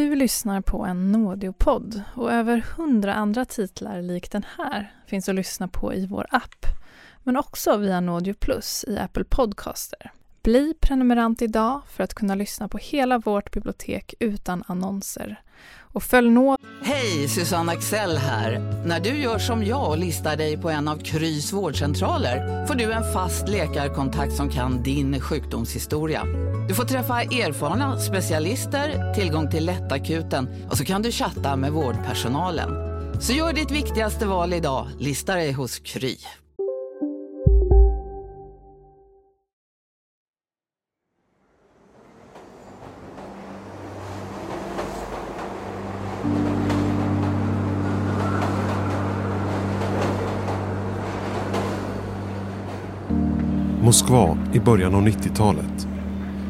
Du lyssnar på en Nådeopodd och över hundra andra titlar lik den här finns att lyssna på i vår app, men också via Nådeo Plus i Apple Podcaster. Bli prenumerant idag för att kunna lyssna på hela vårt bibliotek utan annonser. Och följ nå... Hej, Susanne Axel här. När du gör som jag och listar dig på en av Krys vårdcentraler får du en fast läkarkontakt som kan din sjukdomshistoria. Du får träffa erfarna specialister, tillgång till lättakuten och så kan du chatta med vårdpersonalen. Så gör ditt viktigaste val idag, lista dig hos Kry. Moskva i början av 90-talet.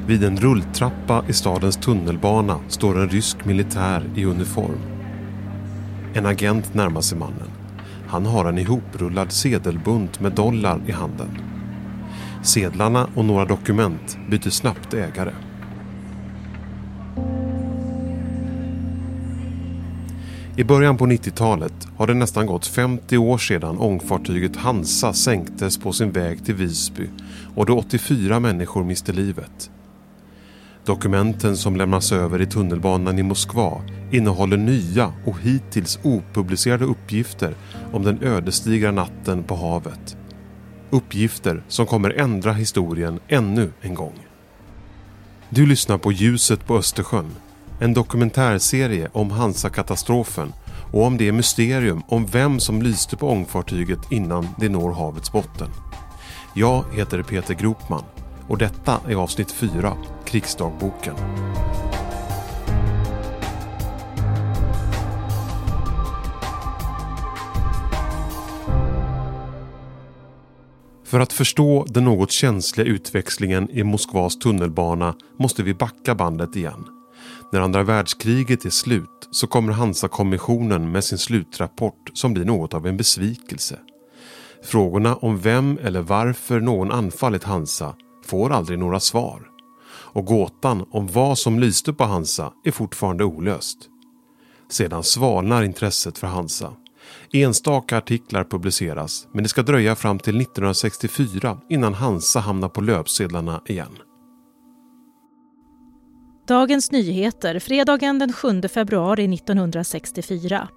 Vid en rulltrappa i stadens tunnelbana står en rysk militär i uniform. En agent närmar sig mannen. Han har en ihoprullad sedelbunt med dollar i handen. Sedlarna och några dokument byter snabbt ägare. I början på 90-talet har det nästan gått 50 år sedan ångfartyget Hansa sänktes på sin väg till Visby och då 84 människor miste livet. Dokumenten som lämnas över i tunnelbanan i Moskva innehåller nya och hittills opublicerade uppgifter om den ödesdigra natten på havet. Uppgifter som kommer ändra historien ännu en gång. Du lyssnar på Ljuset på Östersjön en dokumentärserie om Hansa-katastrofen och om det mysterium om vem som lyste på ångfartyget innan det når havets botten. Jag heter Peter Gropman och detta är avsnitt 4, Krigsdagboken. För att förstå den något känsliga utväxlingen i Moskvas tunnelbana måste vi backa bandet igen. När andra världskriget är slut så kommer Hansa-kommissionen med sin slutrapport som blir något av en besvikelse. Frågorna om vem eller varför någon anfallit Hansa får aldrig några svar. Och gåtan om vad som lyste på Hansa är fortfarande olöst. Sedan svalnar intresset för Hansa. Enstaka artiklar publiceras men det ska dröja fram till 1964 innan Hansa hamnar på löpsedlarna igen. Dagens Nyheter fredagen den 7 februari 1964.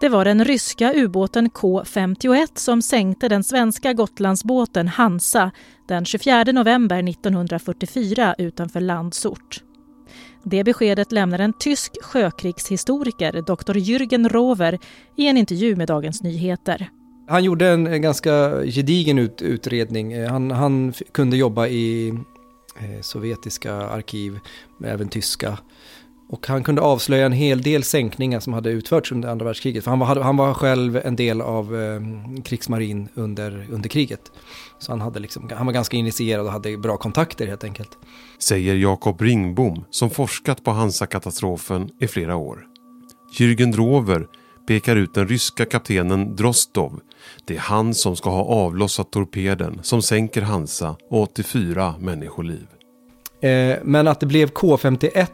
Det var den ryska ubåten K51 som sänkte den svenska Gotlandsbåten Hansa den 24 november 1944 utanför Landsort. Det beskedet lämnar en tysk sjökrigshistoriker, Dr. Jürgen Rover, i en intervju med Dagens Nyheter. Han gjorde en, ganska gedigen ut, utredning. Eh, han, han kunde jobba i Eh, sovjetiska arkiv, även tyska. Och han kunde avslöja en hel del sänkningar som hade utförts under andra världskriget. För han var, han var själv en del av eh, krigsmarin under, under kriget. Så han, hade liksom, han var ganska initierad och hade bra kontakter helt enkelt. Säger Jakob Ringbom som forskat på Hansa-katastrofen i flera år. Jürgen Drover pekar ut den ryska kaptenen Drostov. Det är han som ska ha avlossat torpeden som sänker Hansa och 84 människoliv. Eh, men att det blev K51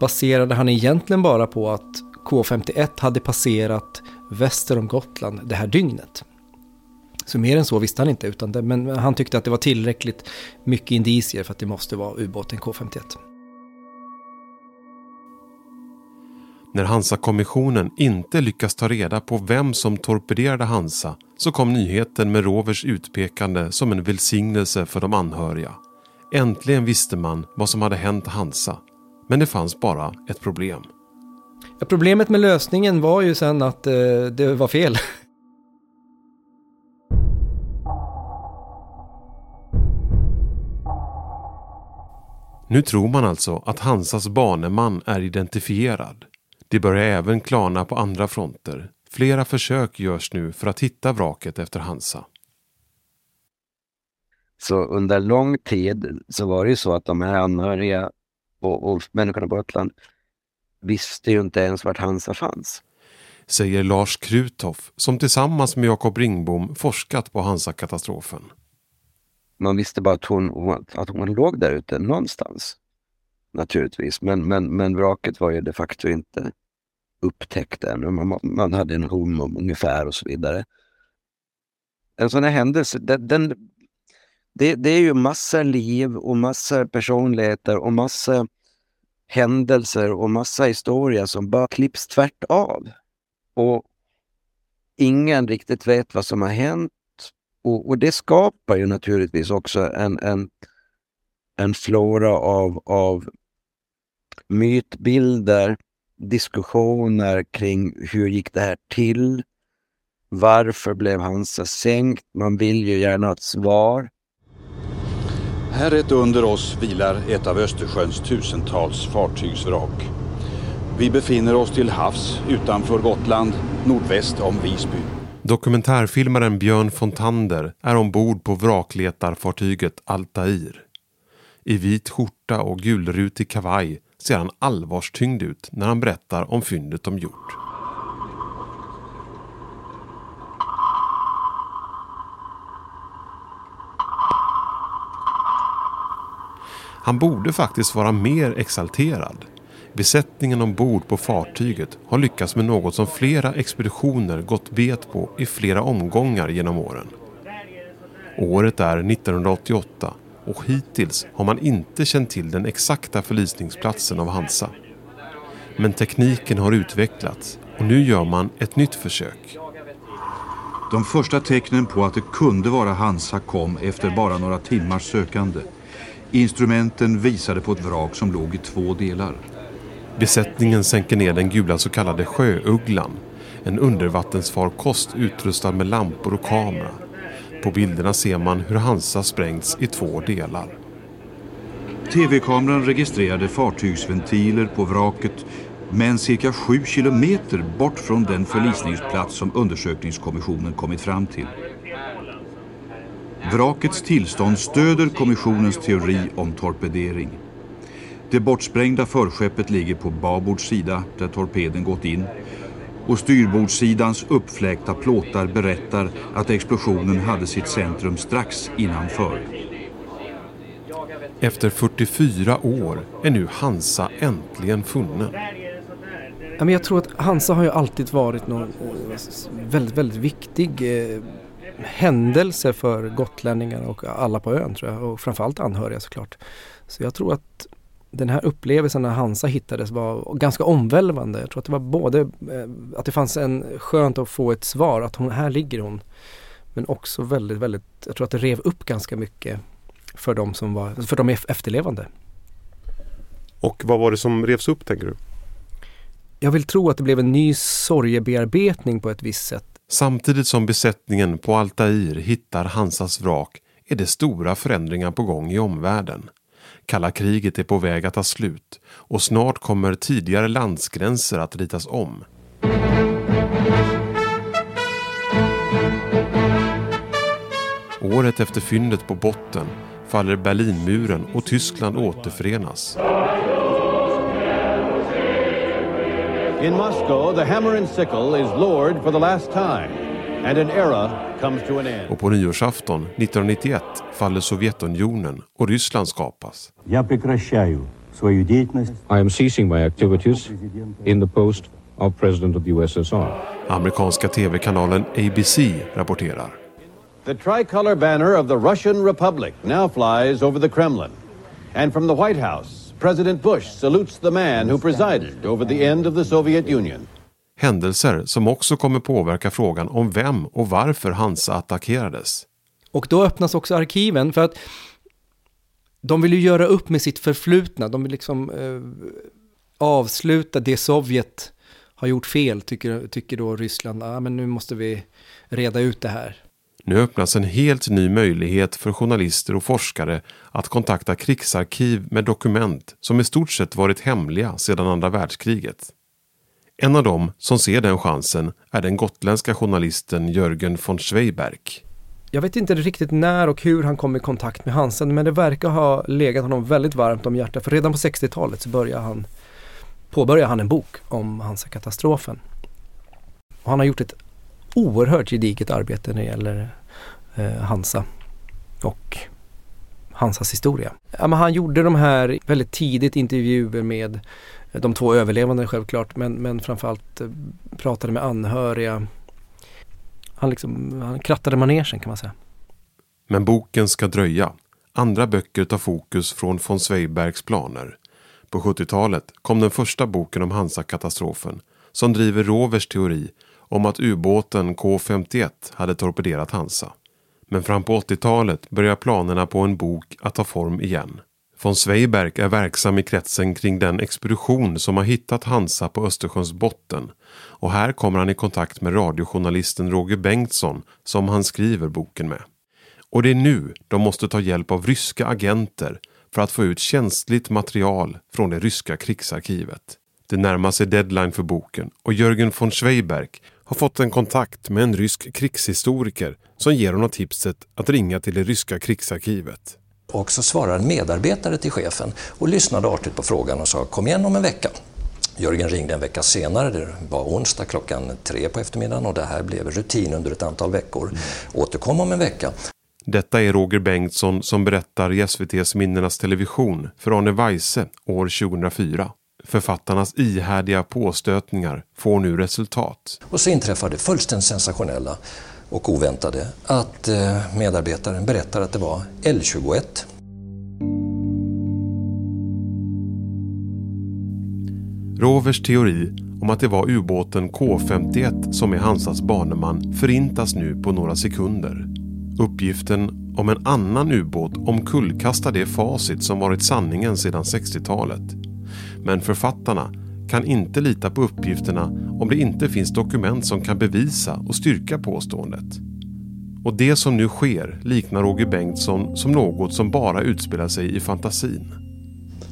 baserade han egentligen bara på att K51 hade passerat väster om Gotland det här dygnet. Så mer än så visste han inte, utan det, men han tyckte att det var tillräckligt mycket indicier för att det måste vara ubåten K51. När Hansa-kommissionen inte lyckas ta reda på vem som torpederade Hansa så kom nyheten med Rovers utpekande som en välsignelse för de anhöriga. Äntligen visste man vad som hade hänt Hansa. Men det fanns bara ett problem. Ja, problemet med lösningen var ju sen att eh, det var fel. Nu tror man alltså att Hansas baneman är identifierad. Det börjar även klarna på andra fronter. Flera försök görs nu för att hitta vraket efter Hansa. Så under lång tid så var det ju så att de här anhöriga och, och människorna på Gotland visste ju inte ens vart Hansa fanns. Säger Lars Kruthoff som tillsammans med Jakob Ringbom forskat på Hansa-katastrofen. Man visste bara att hon, att hon låg där ute någonstans naturligtvis. Men, men, men vraket var ju de facto inte upptäckt ännu. Man, man hade en hum om ungefär och så vidare. En sån här händelse, den, den det, det, är ju massa liv och massa personligheter och massa händelser och massa historia som bara klipps tvärt av. Och ingen riktigt vet vad som har hänt. Och, och det skapar ju naturligtvis också en, en, en flora av, av mytbilder, diskussioner kring hur gick det här till? Varför blev Hansa sänkt? Man vill ju gärna ha ett svar. Här rätt under oss vilar ett av Östersjöns tusentals fartygsvrak. Vi befinner oss till havs utanför Gotland, nordväst om Visby. Dokumentärfilmaren Björn Fontander är ombord på vrakletarfartyget Altair. I vit skjorta och gulrutig kavaj ser han allvarstyngd ut när han berättar om fyndet de gjort. Han borde faktiskt vara mer exalterad. Besättningen ombord på fartyget har lyckats med något som flera expeditioner gått bet på i flera omgångar genom åren. Året är 1988 och hittills har man inte känt till den exakta förlisningsplatsen av Hansa. Men tekniken har utvecklats och nu gör man ett nytt försök. De första tecknen på att det kunde vara Hansa kom efter bara några timmars sökande. Instrumenten visade på ett vrak som låg i två delar. Besättningen sänker ner den gula så kallade sjöugglan. En undervattensfarkost utrustad med lampor och kamera. På bilderna ser man hur Hansa sprängts i två delar. TV-kameran registrerade fartygsventiler på vraket men cirka sju kilometer bort från den förlisningsplats som undersökningskommissionen kommit fram till. Vrakets tillstånd stöder kommissionens teori om torpedering. Det bortsprängda förskeppet ligger på babords sida där torpeden gått in och styrbordsidans uppfläkta plåtar berättar att explosionen hade sitt centrum strax innanför. Efter 44 år är nu Hansa äntligen funnen. jag tror att Hansa har ju alltid varit någon eh, väldigt, väldigt viktig eh, händelse för gotlänningar och alla på ön tror jag och framförallt anhöriga såklart. Så jag tror att den här upplevelsen när Hansa hittades var ganska omvälvande. Jag tror att det var både eh, att det fanns en skönt att få ett svar att hon, här ligger hon. Men också väldigt, väldigt, jag tror att det rev upp ganska mycket för de som var, för de efterlevande. Och vad var det som revs upp tänker du? Jag vill tro att det blev en ny sorgebearbetning på ett visst sätt. Samtidigt som besättningen på Altair hittar Hansas vrak är det stora förändringar på gång i omvärlden. Kalla kriget är på väg att ta slut och snart kommer tidigare landsgränser att ritas om. Året efter fyndet på botten faller Berlinmuren och Tyskland återförenas. In Moscow, the hammer and sickle is lowered for the last time, and an era comes to an end. Och på nyårsafton 1991 faller Sovjetunionen och Ryssland skapas. I am ceasing my activities in the post of President of the USSR. Amerikanska tv-kanalen ABC rapporterar. The tricolor banner of the Russian Republic now flies over the Kremlin. And from the White House, President Bush salutes the man who presided over the end of the Soviet Union. Händelser som också kommer påverka frågan om vem och varför Hansa attackerades. Och då öppnas också arkiven för att de vill ju göra upp med sitt förflutna. De vill liksom eh, avsluta det Sovjet har gjort fel, tycker, tycker då Ryssland. Ah, men nu måste vi reda ut det här. Nu öppnas en helt ny möjlighet för journalister och forskare att kontakta krigsarkiv med dokument som i stort sett varit hemliga sedan andra världskriget. En av dem som ser den chansen är den gotländska journalisten Jörgen von Schweiberg. Jag vet inte riktigt när och hur han kom i kontakt med Hansen men det verkar ha legat honom väldigt varmt om hjärtat för redan på 60-talet så började han, påbörjade han en bok om Hansa-katastrofen. Och han har gjort ett oerhört gediget arbete när det gäller eh, Hansa. Och Hansas historia. Ja, men han gjorde de här väldigt tidigt intervjuer med de två överlevande självklart men, men framförallt eh, pratade med anhöriga. Han, liksom, han krattade manegen kan man säga. Men boken ska dröja. Andra böcker tar fokus från von Zweigbergs planer. På 70-talet kom den första boken om Hansa-katastrofen som driver Rovers teori om att ubåten K51 hade torpederat Hansa. Men fram på 80-talet börjar planerna på en bok att ta form igen. Von Zweigbergk är verksam i kretsen kring den expedition som har hittat Hansa på Östersjöns botten och här kommer han i kontakt med radiojournalisten Roger Bengtsson som han skriver boken med. Och det är nu de måste ta hjälp av ryska agenter för att få ut känsligt material från det ryska krigsarkivet. Det närmar sig deadline för boken och Jörgen von Schweiberg har fått en kontakt med en rysk krigshistoriker som ger honom tipset att ringa till det ryska krigsarkivet. Och så svarar en medarbetare till chefen och lyssnade artigt på frågan och sa kom igen om en vecka. Jörgen ringde en vecka senare, det var onsdag klockan tre på eftermiddagen och det här blev rutin under ett antal veckor. Mm. Återkom om en vecka. Detta är Roger Bengtsson som berättar i SVTs Minnenas Television för Arne Weise år 2004. Författarnas ihärdiga påstötningar får nu resultat. Och så inträffar det fullständigt sensationella och oväntade att eh, medarbetaren berättar att det var L21. Rovers teori om att det var ubåten K51 som är Hansas baneman förintas nu på några sekunder. Uppgiften om en annan ubåt omkullkastar det facit som varit sanningen sedan 60-talet. Men författarna kan inte lita på uppgifterna om det inte finns dokument som kan bevisa och styrka påståendet. Och det som nu sker liknar Roger Bengtsson som något som bara utspelar sig i fantasin.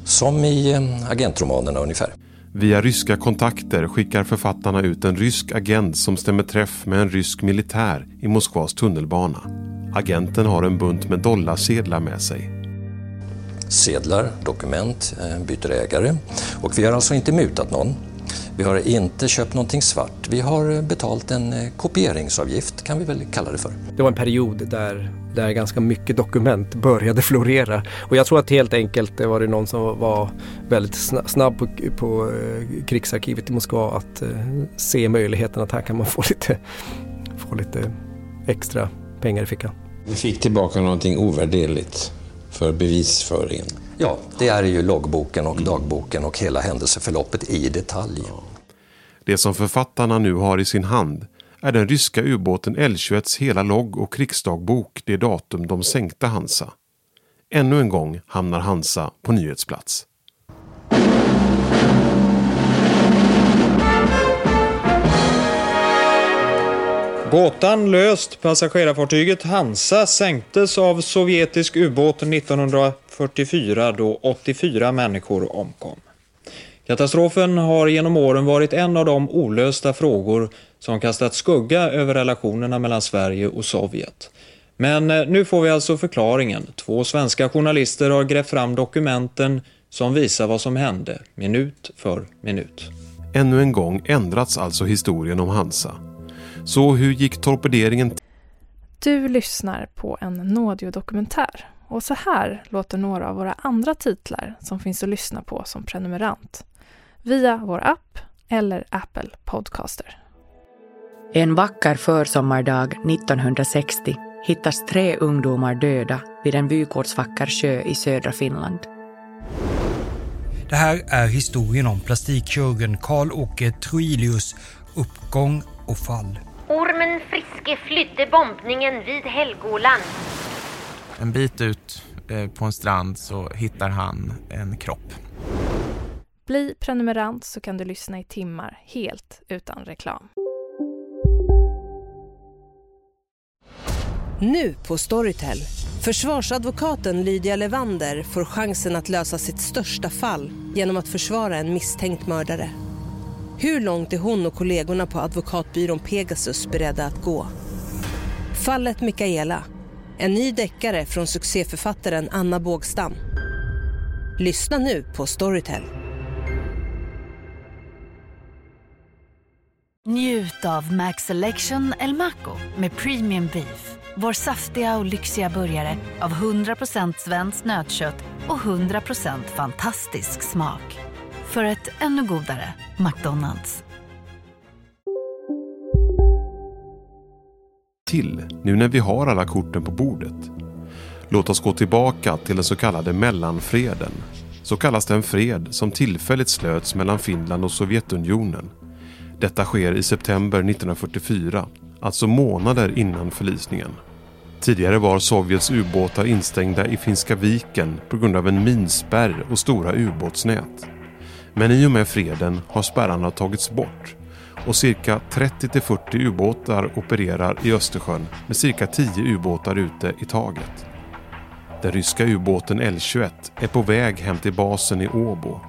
Som i eh, agentromanerna ungefär. Via ryska kontakter skickar författarna ut en rysk agent som stämmer träff med en rysk militär i Moskvas tunnelbana. Agenten har en bunt med dollarsedlar med sig. Sedlar, dokument, eh, byter ägare. Och vi har alltså inte mutat någon. Vi har inte köpt någonting svart. Vi har betalt en eh, kopieringsavgift kan vi väl kalla det för. Det var en period där, där ganska mycket dokument började florera. Och jag tror att helt enkelt det var det någon som var väldigt snabb på, på eh, krigsarkivet i Moskva att se möjligheten att här kan man få lite, få lite extra pengar i fickan. Vi fick tillbaka någonting ovärderligt för bevisföringen. Ja, det är ju loggboken och dagboken och hela händelseförloppet i detalj. Det som författarna nu har i sin hand är den ryska ubåten L21s hela logg och krigsdagbok det datum de sänkte Hansa. Ännu en gång hamnar Hansa på nyhetsplats. Gåtan löst. Passagerarfartyget Hansa sänktes av sovjetisk ubåt 1944 då 84 människor omkom. Katastrofen har genom åren varit en av de olösta frågor som kastat skugga över relationerna mellan Sverige och Sovjet. Men eh, nu får vi alltså förklaringen. Två svenska journalister har grävt fram dokumenten som visar vad som hände, minut för minut. Ännu en gång ändrats alltså historien om Hansa. Så hur gick torpederingen Du lyssnar på en Nådio-dokumentär och så här låter några av våra andra titlar som finns att lyssna på som prenumerant via vår app eller Apple Podcaster. En vacker försommardag 1960 hittas tre ungdomar döda vid en vykortsvacker sjö i södra Finland. Det här är historien om plastikkirurgen Karl-Åke Troilius uppgång och fall. Ormen Friske flydde bombningen vid Helgoland. En bit ut eh, på en strand så hittar han en kropp. Bli prenumerant så kan du lyssna i timmar helt utan reklam. Nu på Storytel. Försvarsadvokaten Lydia Levander får chansen att lösa sitt största fall genom att försvara en misstänkt mördare. Hur långt är hon och kollegorna på advokatbyrån Pegasus beredda att gå? Fallet Mikaela. En ny deckare från succéförfattaren Anna Bågstam. Lyssna nu på Storytel. Njut av Max Selection El Maco med Premium Beef. Vår saftiga och lyxiga burgare av 100% svenskt nötkött och 100% fantastisk smak. För ett ännu godare McDonalds. Till, nu när vi har alla korten på bordet. Låt oss gå tillbaka till den så kallade mellanfreden. Så kallas den fred som tillfälligt slöts mellan Finland och Sovjetunionen. Detta sker i september 1944, alltså månader innan förlisningen. Tidigare var Sovjets ubåtar instängda i Finska viken på grund av en minspärr och stora ubåtsnät. Men i och med freden har spärrarna tagits bort och cirka 30-40 ubåtar opererar i Östersjön med cirka 10 ubåtar ute i taget. Den ryska ubåten L-21 är på väg hem till basen i Åbo.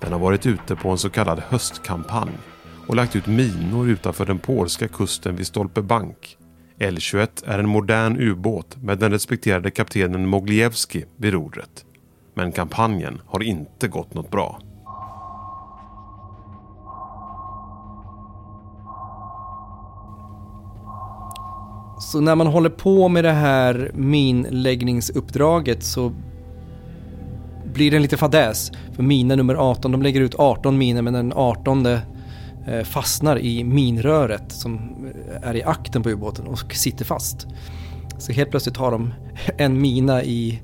Den har varit ute på en så kallad höstkampanj och lagt ut minor utanför den polska kusten vid Stolpe Bank. L-21 är en modern ubåt med den respekterade kaptenen Moglievski vid rodret. Men kampanjen har inte gått något bra. Så när man håller på med det här minläggningsuppdraget så blir det en liten fadäs. För mina nummer 18, de lägger ut 18 miner men den 18 eh, fastnar i minröret som eh, är i akten på ubåten och sitter fast. Så helt plötsligt har de en mina i,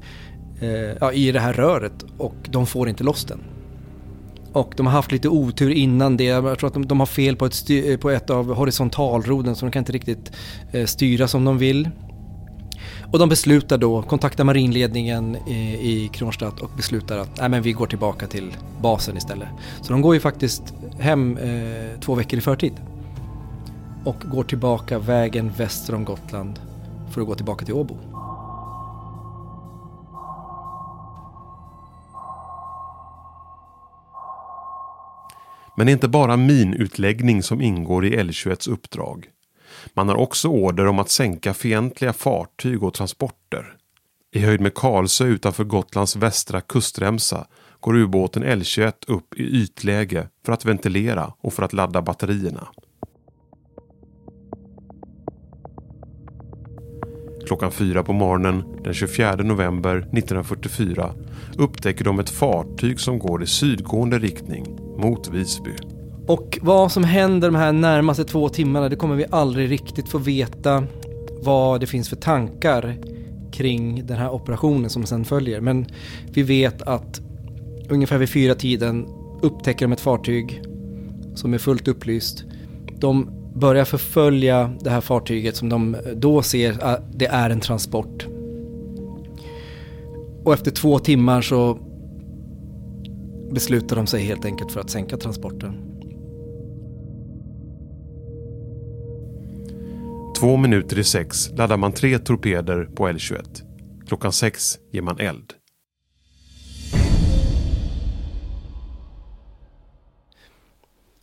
eh, ja, i det här röret och de får inte loss den. Och de har haft lite otur innan det. Jag tror att de, de har fel på ett, styr, eh, på ett av horisontalroden så de kan inte riktigt eh, styra som de vill. Och de beslutar då, kontaktar marinledningen i, i Kronstadt och beslutar att nej men vi går tillbaka till basen istället. Så de går ju faktiskt hem eh, två veckor i förtid. Och går tillbaka vägen väster om Gotland för att gå tillbaka till Åbo. Men det är inte bara minutläggning som ingår i L21s uppdrag. Man har också order om att sänka fientliga fartyg och transporter. I höjd med Karlsö utanför Gotlands västra kustremsa går ubåten L21 upp i ytläge för att ventilera och för att ladda batterierna. Klockan fyra på morgonen den 24 november 1944 upptäcker de ett fartyg som går i sydgående riktning mot Visby. Och vad som händer de här närmaste två timmarna det kommer vi aldrig riktigt få veta vad det finns för tankar kring den här operationen som sen följer. Men vi vet att ungefär vid fyra tiden upptäcker de ett fartyg som är fullt upplyst. De börjar förfölja det här fartyget som de då ser att det är en transport. Och efter två timmar så beslutar de sig helt enkelt för att sänka transporten. Två minuter i sex laddar man tre torpeder på L21. Klockan sex ger man eld.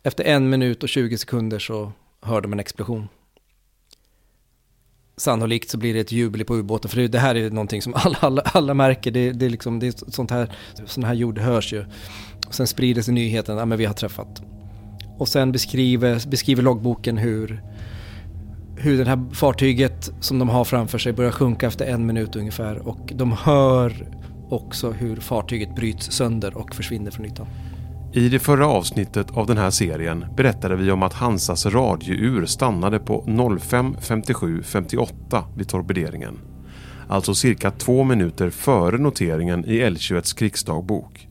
Efter en minut och 20 sekunder så hör de en explosion. Sannolikt så blir det ett jubel på ubåten för det här är någonting som alla, alla, alla märker. Det, det, är liksom, det är sånt här, sån här ljud hörs ju. Och sen sprider sig nyheten, ja men vi har träffat. Och sen beskriver, beskriver loggboken hur, hur det här fartyget som de har framför sig börjar sjunka efter en minut ungefär. Och de hör också hur fartyget bryts sönder och försvinner från ytan. I det förra avsnittet av den här serien berättade vi om att Hansas radiour stannade på 05.57.58 vid torpederingen. Alltså cirka två minuter före noteringen i L21s krigsdagbok.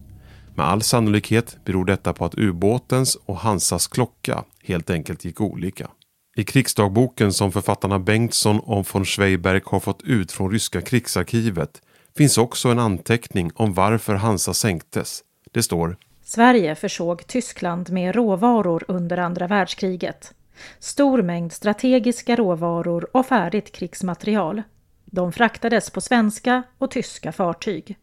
Med all sannolikhet beror detta på att ubåtens och Hansas klocka helt enkelt gick olika. I krigsdagboken som författarna Bengtsson och von Schweiberg har fått ut från ryska krigsarkivet finns också en anteckning om varför Hansa sänktes. Det står Sverige försåg Tyskland med råvaror under andra världskriget. Stor mängd strategiska råvaror och färdigt krigsmaterial. De fraktades på svenska och tyska fartyg.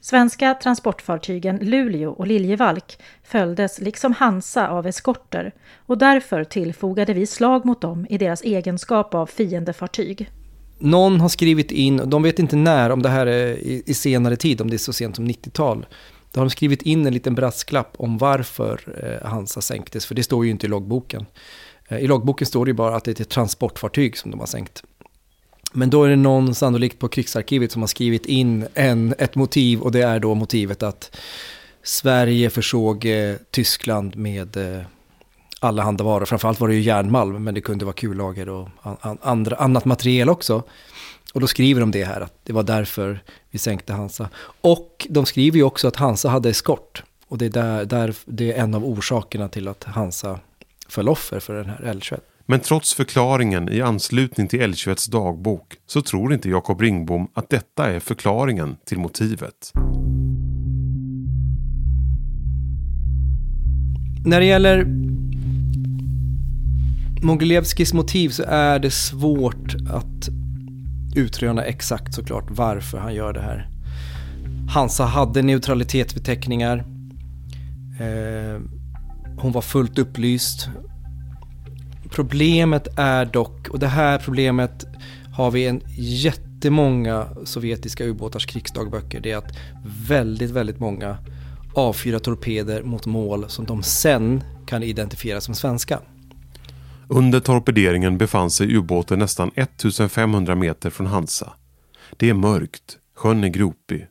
Svenska transportfartygen Luleå och Liljevalk följdes liksom Hansa av eskorter och därför tillfogade vi slag mot dem i deras egenskap av fiendefartyg. Någon har skrivit in, de vet inte när, om det här är i senare tid, om det är så sent som 90-tal. Då har de skrivit in en liten brasklapp om varför eh, Hansa sänktes, för det står ju inte i loggboken. Eh, I loggboken står det ju bara att det är ett transportfartyg som de har sänkt. Men då är det någon sannolikt på krigsarkivet som har skrivit in en, ett motiv och det är då motivet att Sverige försåg eh, Tyskland med eh, alla varor. Framförallt var det ju järnmalm men det kunde vara kullager och an, andra, annat material också. Och då skriver de det här, att det var därför vi sänkte Hansa. Och de skriver ju också att Hansa hade eskort. Och det är, där, där, det är en av orsakerna till att Hansa föll offer för den här L21. Men trots förklaringen i anslutning till L21s dagbok så tror inte Jakob Ringbom att detta är förklaringen till motivet. När det gäller Mogilevskis motiv så är det svårt att utröna exakt såklart varför han gör det här. Hansa hade neutralitetsbeteckningar. Eh, hon var fullt upplyst. Problemet är dock, och det här problemet har vi en jättemånga sovjetiska ubåtars krigsdagböcker. Det är att väldigt, väldigt många avfyrar torpeder mot mål som de sen kan identifiera som svenska. Under torpederingen befann sig ubåten nästan 1500 meter från Hansa. Det är mörkt, sjön är gropig.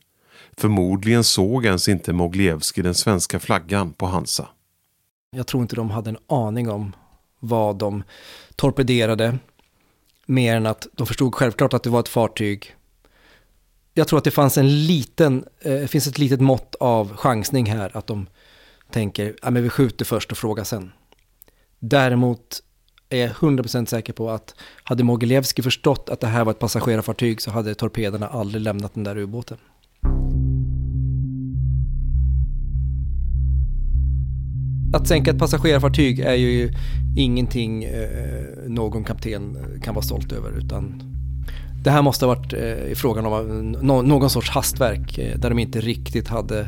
Förmodligen såg ens inte Moglievski den svenska flaggan på Hansa. Jag tror inte de hade en aning om vad de torpederade. Mer än att de förstod självklart att det var ett fartyg. Jag tror att det fanns en liten, eh, finns ett litet mått av chansning här. Att de tänker, ja men vi skjuter först och frågar sen. Däremot är 100% säker på att hade Mogilevski förstått att det här var ett passagerarfartyg så hade torpederna aldrig lämnat den där ubåten. Att sänka ett passagerarfartyg är ju ingenting eh, någon kapten kan vara stolt över utan det här måste ha varit eh, frågan om eh, någon sorts hastverk eh, där de inte riktigt hade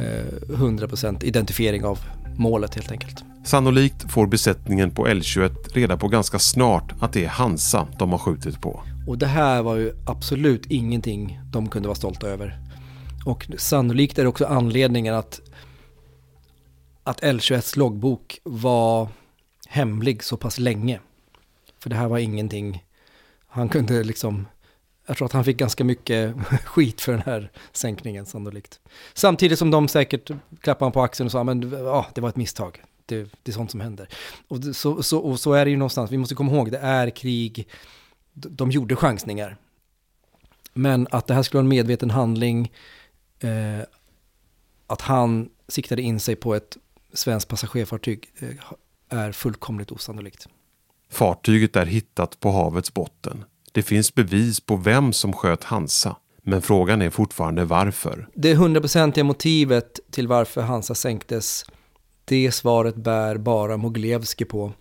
eh, 100% identifiering av målet helt enkelt. Sannolikt får besättningen på L21 reda på ganska snart att det är Hansa de har skjutit på. Och det här var ju absolut ingenting de kunde vara stolta över. Och sannolikt är det också anledningen att, att L21s loggbok var hemlig så pass länge. För det här var ingenting, han kunde liksom, jag tror att han fick ganska mycket skit för den här sänkningen sannolikt. Samtidigt som de säkert klappade på axeln och sa, men ja, det var ett misstag det, det är sånt som händer. Och så, så, och så är det ju någonstans, vi måste komma ihåg, det är krig, de gjorde chansningar. Men att det här skulle vara en medveten handling, eh, att han siktade in sig på ett svenskt passagerarfartyg eh, är fullkomligt osannolikt. Fartyget är hittat på havets botten. Det finns bevis på vem som sköt Hansa. Men frågan är fortfarande varför. Det hundraprocentiga motivet till varför Hansa sänktes det svaret bär bara Moglevski på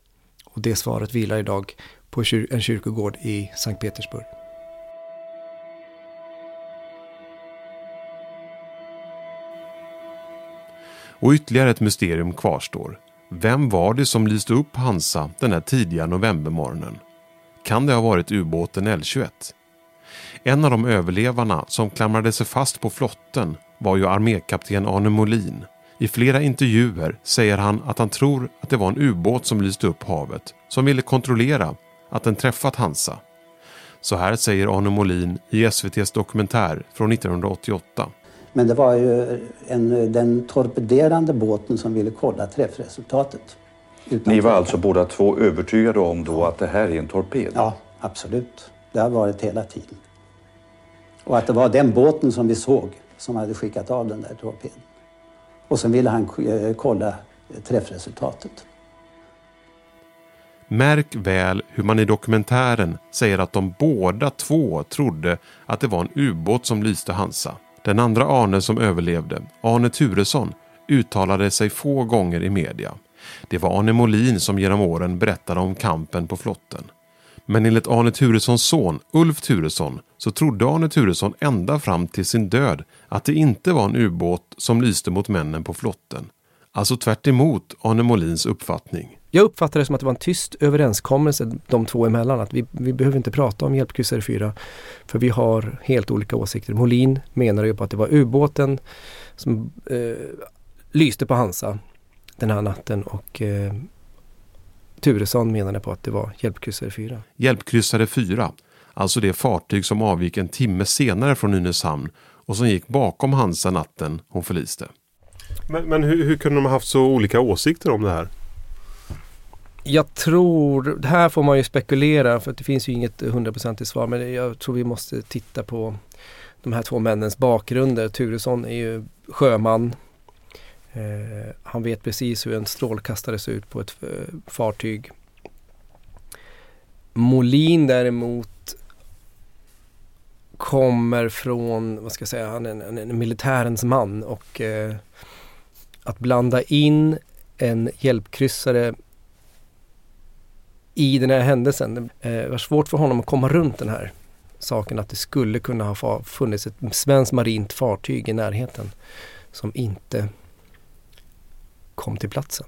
och det svaret vilar idag på en kyrkogård i Sankt Petersburg. Och ytterligare ett mysterium kvarstår. Vem var det som lyste upp Hansa den här tidiga novembermorgonen? Kan det ha varit ubåten L21? En av de överlevarna som klamrade sig fast på flotten var ju armékapten Arne Molin i flera intervjuer säger han att han tror att det var en ubåt som lyste upp havet som ville kontrollera att den träffat Hansa. Så här säger Arne Molin i SVTs dokumentär från 1988. Men det var ju en, den torpederande båten som ville kolla träffresultatet. Ni var alltså båda två övertygade om då att det här är en torped? Ja, absolut. Det har varit hela tiden. Och att det var den båten som vi såg som hade skickat av den där torpeden. Och sen ville han eh, kolla träffresultatet. Märk väl hur man i dokumentären säger att de båda två trodde att det var en ubåt som lyste Hansa. Den andra Arne som överlevde, Arne Turesson, uttalade sig få gånger i media. Det var Arne Molin som genom åren berättade om kampen på flotten. Men enligt Arne Turessons son Ulf Turesson så trodde Arne Turesson ända fram till sin död att det inte var en ubåt som lyste mot männen på flotten. Alltså tvärt Arne Molins uppfattning. Jag uppfattade det som att det var en tyst överenskommelse de två emellan. Att vi, vi behöver inte prata om hjälpkryssare 4 för vi har helt olika åsikter. Molin menar ju på att det var ubåten som eh, lyste på Hansa den här natten och eh, Turesson menade på att det var hjälpkryssare 4. Hjälpkryssare 4, alltså det fartyg som avgick en timme senare från Nynäshamn och som gick bakom Hansa natten hon förliste. Men, men hur, hur kunde de ha haft så olika åsikter om det här? Jag tror, det här får man ju spekulera för det finns ju inget hundraprocentigt svar men jag tror vi måste titta på de här två männens bakgrunder. Turesson är ju sjöman. Eh, han vet precis hur en strålkastare ser ut på ett eh, fartyg. Molin däremot kommer från, vad ska jag säga, han är en, en, en militärens man och eh, att blanda in en hjälpkryssare i den här händelsen. Eh, det var svårt för honom att komma runt den här saken att det skulle kunna ha funnits ett svenskt marint fartyg i närheten som inte kom till platsen.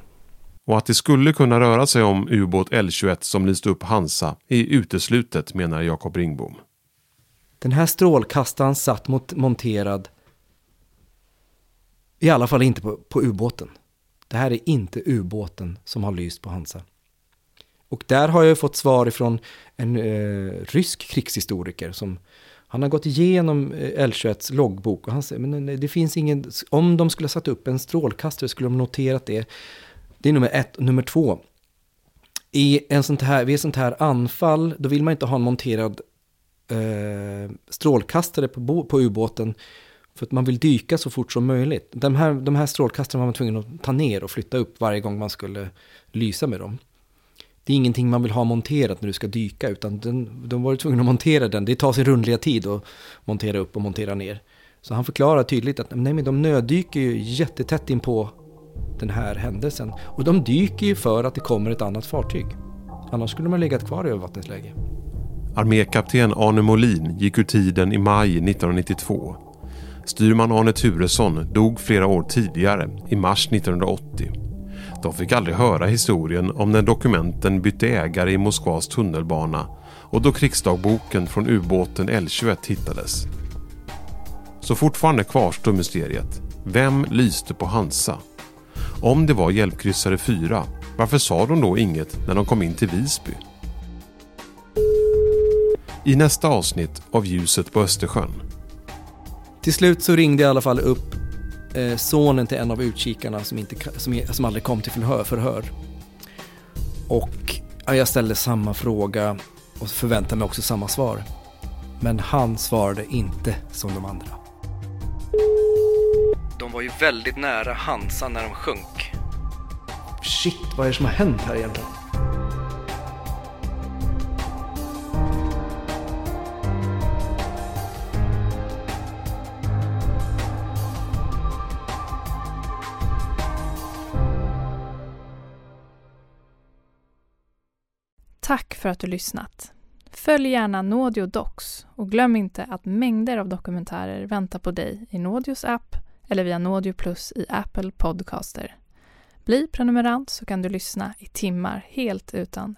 Och att det skulle kunna röra sig om ubåt L21 som lyste upp Hansa är uteslutet menar Jakob Ringbom. Den här strålkastaren satt mot, monterad i alla fall inte på, på ubåten. Det här är inte ubåten som har lyst på Hansa. Och där har jag fått svar ifrån en eh, rysk krigshistoriker som han har gått igenom eh, L21s loggbok och han säger men det finns ingen, om de skulle ha satt upp en strålkastare skulle de noterat det. Det är nummer ett. Nummer två, i en sånt här, vid ett sånt här anfall, då vill man inte ha en monterad eh, strålkastare på, på ubåten för att man vill dyka så fort som möjligt. De här, de här strålkastarna var man tvungen att ta ner och flytta upp varje gång man skulle lysa med dem det är ingenting man vill ha monterat när du ska dyka utan den, de var tvungna att montera den. Det tar sin rundliga tid att montera upp och montera ner. Så han förklarar tydligt att nej, men de nöddyker ju jättetätt in på den här händelsen. Och de dyker ju för att det kommer ett annat fartyg. Annars skulle man ha legat kvar i övervattensläge. Armékapten Arne Molin gick ur tiden i maj 1992. Styrman Arne Turesson dog flera år tidigare, i mars 1980. De fick aldrig höra historien om när dokumenten bytte ägare i Moskvas tunnelbana och då krigsdagboken från ubåten L21 hittades. Så fortfarande kvarstår mysteriet. Vem lyste på Hansa? Om det var hjälpkryssare 4, varför sa de då inget när de kom in till Visby? I nästa avsnitt av Ljuset på Östersjön. Till slut så ringde jag i alla fall upp sonen till en av utkikarna som, inte, som, som aldrig kom till förhör. förhör. Och ja, jag ställde samma fråga och förväntade mig också samma svar. Men han svarade inte som de andra. De var ju väldigt nära Hansa när de sjönk. Shit, vad är det som har hänt här egentligen? För att du lyssnat. Följ gärna Naudio Docs och glöm inte att mängder av dokumentärer väntar på dig i Naudios app eller via Naudio Plus i Apple Podcaster. Bli prenumerant så kan du lyssna i timmar helt utan